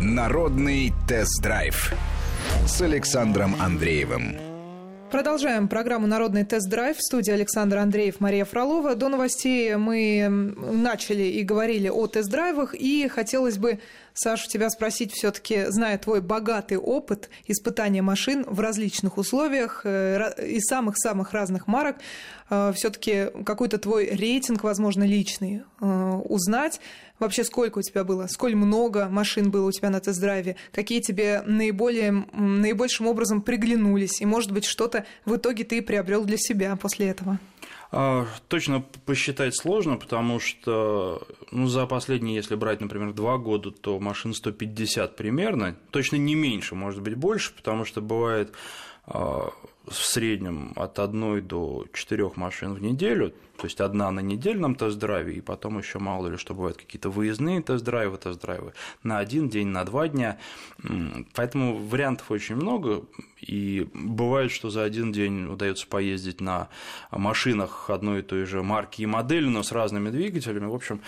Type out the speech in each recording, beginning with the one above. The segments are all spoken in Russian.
Народный тест-драйв с Александром Андреевым. Продолжаем программу «Народный тест-драйв» в студии Александр Андреев, Мария Фролова. До новостей мы начали и говорили о тест-драйвах, и хотелось бы, Саша, тебя спросить все-таки, зная твой богатый опыт испытания машин в различных условиях э, и самых-самых разных марок, э, все-таки какой-то твой рейтинг, возможно, личный э, узнать. Вообще, сколько у тебя было, сколь много машин было у тебя на тест-драйве, какие тебе наиболее, наибольшим образом приглянулись, и, может быть, что-то в итоге ты приобрел для себя после этого? А, точно посчитать сложно, потому что ну, за последние, если брать, например, два года, то машин 150 примерно, точно не меньше, может быть, больше, потому что бывает а, в среднем от одной до четырех машин в неделю, то есть одна на недельном тест-драйве, и потом еще мало ли что бывают какие-то выездные тест-драйвы, тест-драйвы на один день, на два дня. Поэтому вариантов очень много, и бывает, что за один день удается поездить на машинах одной и той же марки и модели, но с разными двигателями. В общем,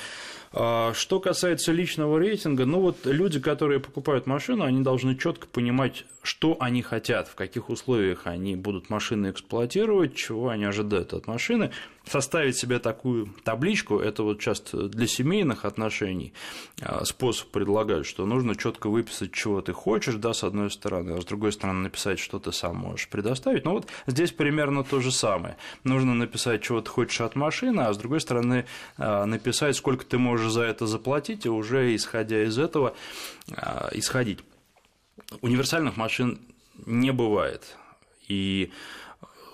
а, что касается личного рейтинга, ну вот люди, которые покупают машину, они должны четко понимать, что они хотят, в каких условиях они будут машины эксплуатировать, чего они ожидают от машины. Составить себе такую табличку, это вот часто для семейных отношений а, способ предлагают, что нужно четко выписать, чего ты хочешь, да, с одной стороны, а с другой стороны написать, что ты сам можешь предоставить. Ну вот здесь примерно то же самое. Нужно написать, чего ты хочешь от машины, а с другой стороны написать, сколько ты можешь можешь за это заплатить, и уже исходя из этого а, исходить. Универсальных машин не бывает. И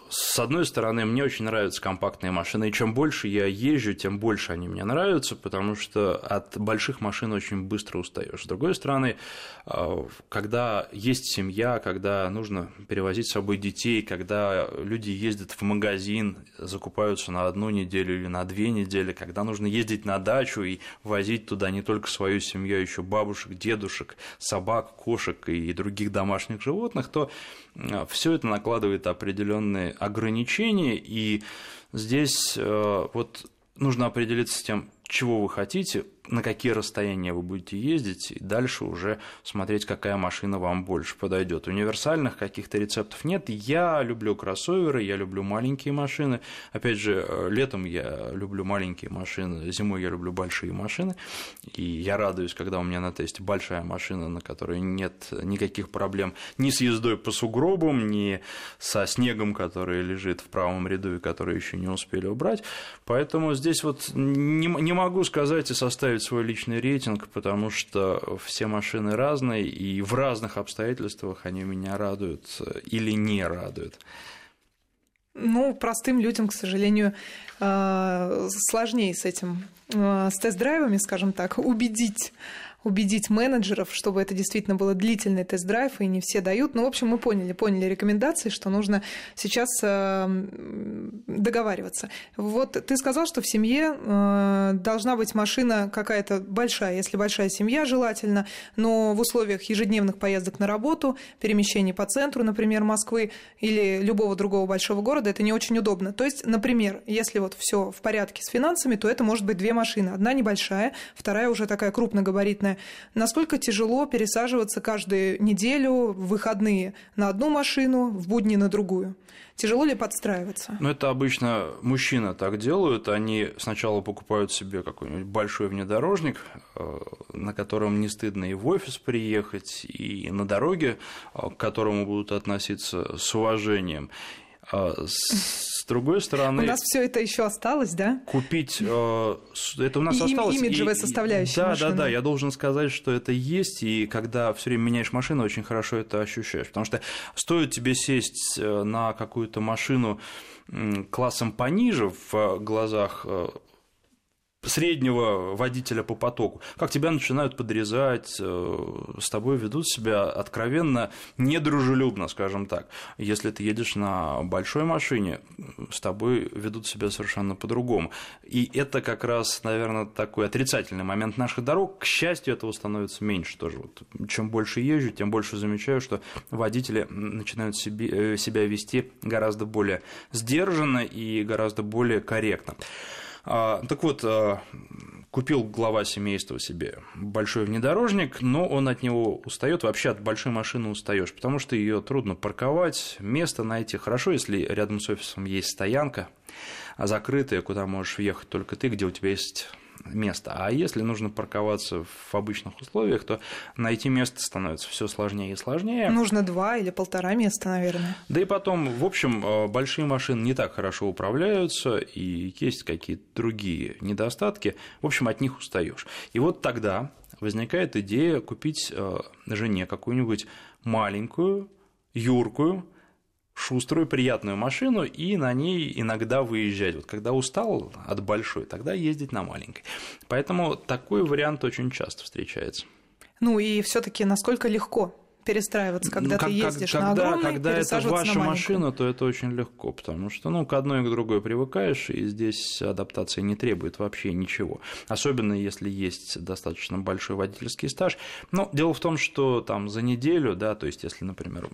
с одной стороны, мне очень нравятся компактные машины, и чем больше я езжу, тем больше они мне нравятся, потому что от больших машин очень быстро устаешь. С другой стороны, а, когда есть семья, когда нужно перевозить с собой детей, когда люди ездят в магазин, закупаются на одну неделю или на две недели, когда нужно ездить на дачу и возить туда не только свою семью, а еще бабушек, дедушек, собак, кошек и других домашних животных, то а, все это накладывает определенные ограничения, и здесь э, вот нужно определиться с тем, чего вы хотите, на какие расстояния вы будете ездить, и дальше уже смотреть, какая машина вам больше подойдет. Универсальных каких-то рецептов нет. Я люблю кроссоверы, я люблю маленькие машины. Опять же, э, летом я люблю маленькие машины, зимой я люблю большие машины. И я радуюсь, когда у меня на тесте большая машина, на которой нет никаких проблем ни с ездой по сугробам, ни со снегом, который лежит в правом ряду и который еще не успели убрать. Поэтому здесь вот не, не могу сказать и составить свой личный рейтинг, потому что все машины разные, и в разных обстоятельствах они меня радуют или не радуют. Ну, простым людям, к сожалению, э, сложнее с этим, э, с тест-драйвами, скажем так, убедить убедить менеджеров, чтобы это действительно было длительный тест-драйв, и не все дают. Ну, в общем, мы поняли, поняли рекомендации, что нужно сейчас э, договариваться. Вот ты сказал, что в семье э, должна быть машина какая-то большая, если большая семья желательно, но в условиях ежедневных поездок на работу, перемещений по центру, например, Москвы или любого другого большого города, это не очень удобно. То есть, например, если вот все в порядке с финансами, то это может быть две машины. Одна небольшая, вторая уже такая крупногабаритная насколько тяжело пересаживаться каждую неделю в выходные на одну машину, в будни на другую. Тяжело ли подстраиваться? Ну, это обычно мужчины так делают. Они сначала покупают себе какой-нибудь большой внедорожник, э, на котором не стыдно и в офис приехать, и на дороге, э, к которому будут относиться с уважением. С другой стороны... У нас все это еще осталось, да? Купить... Э, это у нас и осталось. имиджевая и, составляющая Да, машины. да, да. Я должен сказать, что это есть, и когда все время меняешь машину, очень хорошо это ощущаешь. Потому что стоит тебе сесть э, на какую-то машину классом пониже в глазах э, среднего водителя по потоку, как тебя начинают подрезать, э, с тобой ведут себя откровенно недружелюбно, скажем так. Если ты едешь на большой машине, с тобой ведут себя совершенно по-другому. И это как раз, наверное, такой отрицательный момент наших дорог. К счастью, этого становится меньше тоже. Вот, чем больше езжу, тем больше замечаю, что водители начинают себе, э, себя вести гораздо более сдержанно и гораздо более корректно. А, так вот, а, купил глава семейства себе большой внедорожник, но он от него устает, вообще от большой машины устаешь, потому что ее трудно парковать, место найти. Хорошо, если рядом с офисом есть стоянка, а закрытая, куда можешь въехать только ты, где у тебя есть место. А если нужно парковаться в обычных условиях, то найти место становится все сложнее и сложнее. Нужно два или полтора места, наверное. Да и потом, в общем, э, большие машины не так хорошо управляются, и есть какие-то другие недостатки. В общем, от них устаешь. И вот тогда возникает идея купить э, жене какую-нибудь маленькую, юркую, шуструю, приятную машину и на ней иногда выезжать. Вот когда устал от большой, тогда ездить на маленькой. Поэтому такой вариант очень часто встречается. Ну и все-таки насколько легко перестраиваться, когда ну, как, ты ездишь когда, на огромной, Когда это ваша машина, то это очень легко, потому что ну, к одной и к другой привыкаешь, и здесь адаптация не требует вообще ничего. Особенно если есть достаточно большой водительский стаж. Но дело в том, что там за неделю, да, то есть если, например,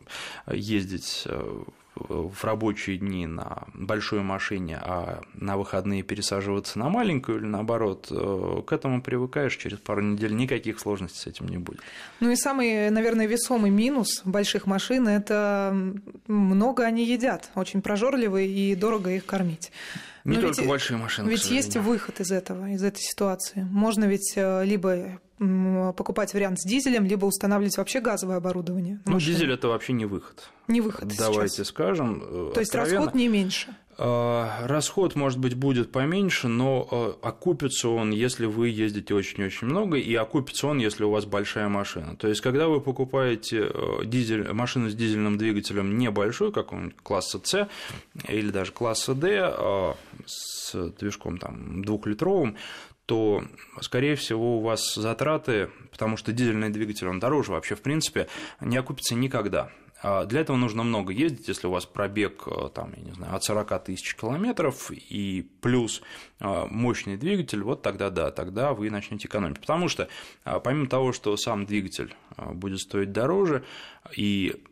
ездить э, в рабочие дни на большой машине, а на выходные пересаживаться на маленькую или наоборот, э, к этому привыкаешь, через пару недель никаких сложностей с этим не будет. Ну и самый, наверное, весомый минус больших машин – это много они едят, очень прожорливые и дорого их кормить. Не Но только ведь, большие машины. Ведь есть выход из этого, из этой ситуации. Можно ведь э, либо покупать вариант с дизелем, либо устанавливать вообще газовое оборудование. Ну, дизель это вообще не выход. Не выход. Давайте сейчас. скажем. Э, То есть расход не меньше. А, расход, может быть, будет поменьше, но э, окупится он, если вы ездите очень-очень много, и окупится он, если у вас большая машина. То есть, когда вы покупаете э, дизель, машину с дизельным двигателем небольшой, как он класса С или даже класса D, с движком там, двухлитровым, то, скорее всего, у вас затраты, потому что дизельный двигатель, он дороже вообще, в принципе, не окупится никогда. А для этого нужно много ездить, если у вас пробег э, там, я не знаю, от 40 тысяч километров и плюс э, мощный двигатель, вот тогда да, тогда вы начнете экономить. Потому что э, помимо того, что сам двигатель будет стоить дороже, и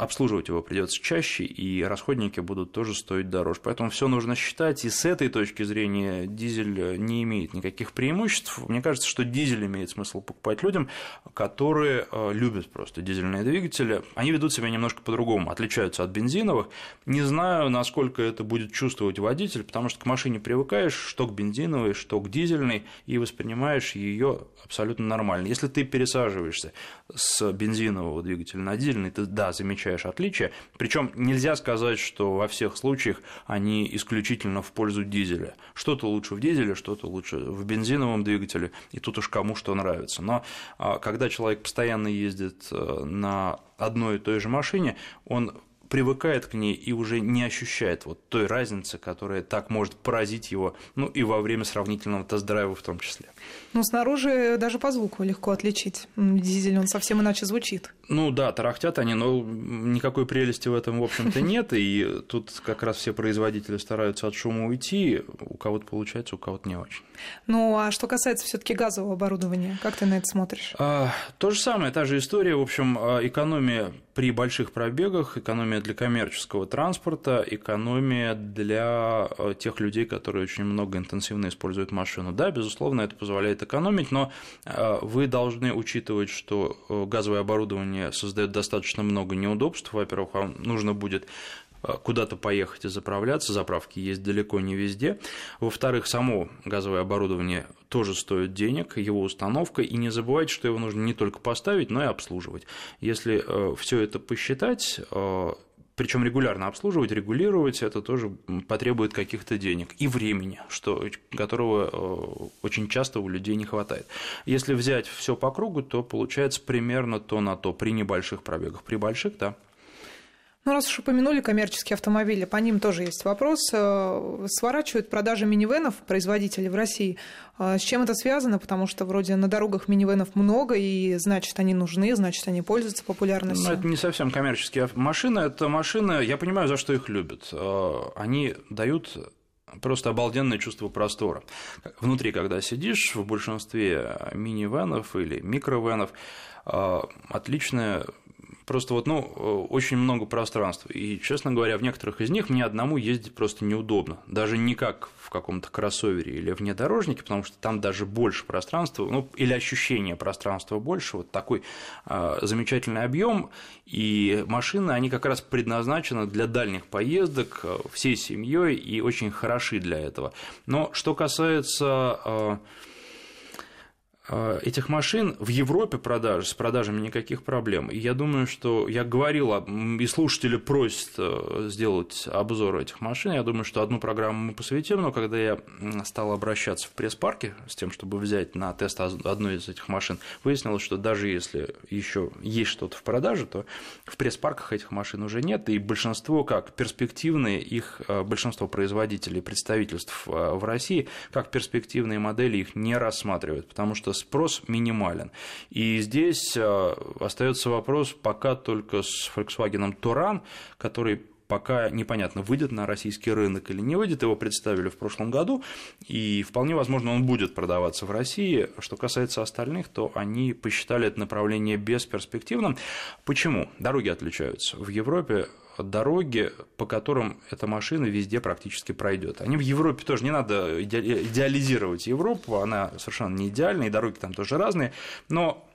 обслуживать его придется чаще, и расходники будут тоже стоить дороже. Поэтому все нужно считать, и с этой точки зрения дизель не имеет никаких преимуществ. Мне кажется, что дизель имеет смысл покупать людям, которые э, любят просто дизельные двигатели. Они ведут себя немножко по-другому, отличаются от бензиновых. Не знаю, насколько это будет чувствовать водитель, потому что к машине привыкаешь, что к бензиновой, что к дизельной, и воспринимаешь ее абсолютно нормально. Если ты пересаживаешься с бензинового двигателя на дизельный, ты, да, замечаешь отличия. Причем нельзя сказать, что во всех случаях они исключительно в пользу дизеля. Что-то лучше в дизеле, что-то лучше в бензиновом двигателе, и тут уж кому что нравится. Но а, когда человек постоянно ездит э, на одной и той же машине, он привыкает к ней и уже не ощущает вот той разницы, которая так может поразить его, ну и во время сравнительного тест-драйва в том числе. Ну, снаружи даже по звуку легко отличить. Дизель, он совсем иначе звучит. Ну да, тарахтят они, но никакой прелести в этом, в общем-то, нет. И тут как раз все производители стараются от шума уйти. У кого-то получается, у кого-то не очень. Ну, а что касается все таки газового оборудования, как ты на это смотришь? А, то же самое, та же история. В общем, а, экономия при больших пробегах, экономия для коммерческого транспорта, экономия для а, тех людей, которые очень много интенсивно используют машину. Да, безусловно, это позволяет экономить, но а, вы должны учитывать, что газовое оборудование создает достаточно много неудобств. Во-первых, вам нужно будет э, куда-то поехать и заправляться, заправки есть далеко не везде. Во-вторых, само газовое оборудование тоже стоит денег, его установка, и не забывайте, что его нужно не только поставить, но и обслуживать. Если э, все это посчитать, э, причем регулярно обслуживать, регулировать, это тоже потребует каких-то денег и времени, что, которого э, очень часто у людей не хватает. Если взять все по кругу, то получается примерно то на то при небольших пробегах. При больших, да, ну, раз уж упомянули коммерческие автомобили, по ним тоже есть вопрос. Э, сворачивают продажи минивенов производители в России. Э, с чем это связано? Потому что вроде на дорогах минивенов много, и значит, они нужны, значит, они пользуются популярностью. Ну, это не совсем коммерческие машины. Это машины, я понимаю, за что их любят. Э, они дают просто обалденное чувство простора. Внутри, когда сидишь, в большинстве минивенов или микровенов, отличное просто вот, ну, очень много пространства. И, честно говоря, в некоторых из них мне одному ездить просто неудобно. Даже не как в каком-то кроссовере или внедорожнике, потому что там даже больше пространства, ну, или ощущение пространства больше, вот такой э, замечательный объем. И машины, они как раз предназначены для дальних поездок всей семьей и очень хороши для этого. Но что касается э, Э, этих машин в Европе продаж, с продажами никаких проблем. И я думаю, что я говорил, и слушатели просят э, сделать обзор этих машин. Я думаю, что одну программу мы посвятим, но когда я стал обращаться в пресс-парке с тем, чтобы взять на тест одну из этих машин, выяснилось, что даже если еще есть что-то в продаже, то в пресс-парках этих машин уже нет, и большинство, как перспективные, их э, большинство производителей, представительств в России, как перспективные модели их не рассматривают, потому что спрос минимален. И здесь э, остается вопрос пока только с Volkswagen Touran, который пока непонятно, выйдет на российский рынок или не выйдет. Его представили в прошлом году, и вполне возможно, он будет продаваться в России. Что касается остальных, то они посчитали это направление бесперспективным. Почему? Дороги отличаются. В Европе дороги, по которым эта машина везде практически пройдет. Они в Европе тоже не надо идеализировать Европу, она совершенно не идеальная, и дороги там тоже разные, но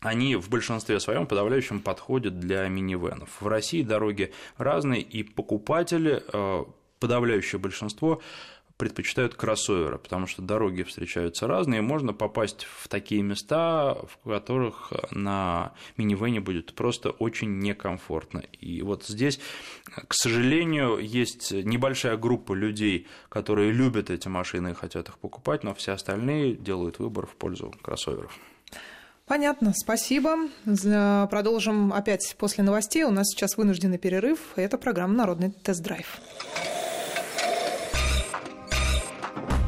они в большинстве своем подавляющем подходят для минивенов. В России дороги разные, и покупатели, э, подавляющее большинство, предпочитают кроссоверы, потому что дороги встречаются разные, и можно попасть в такие места, в которых на минивене будет просто очень некомфортно. И вот здесь, к сожалению, есть небольшая группа людей, которые любят эти машины и хотят их покупать, но все остальные делают выбор в пользу кроссоверов. Понятно, спасибо. Продолжим опять после новостей. У нас сейчас вынужденный перерыв. Это программа «Народный тест-драйв».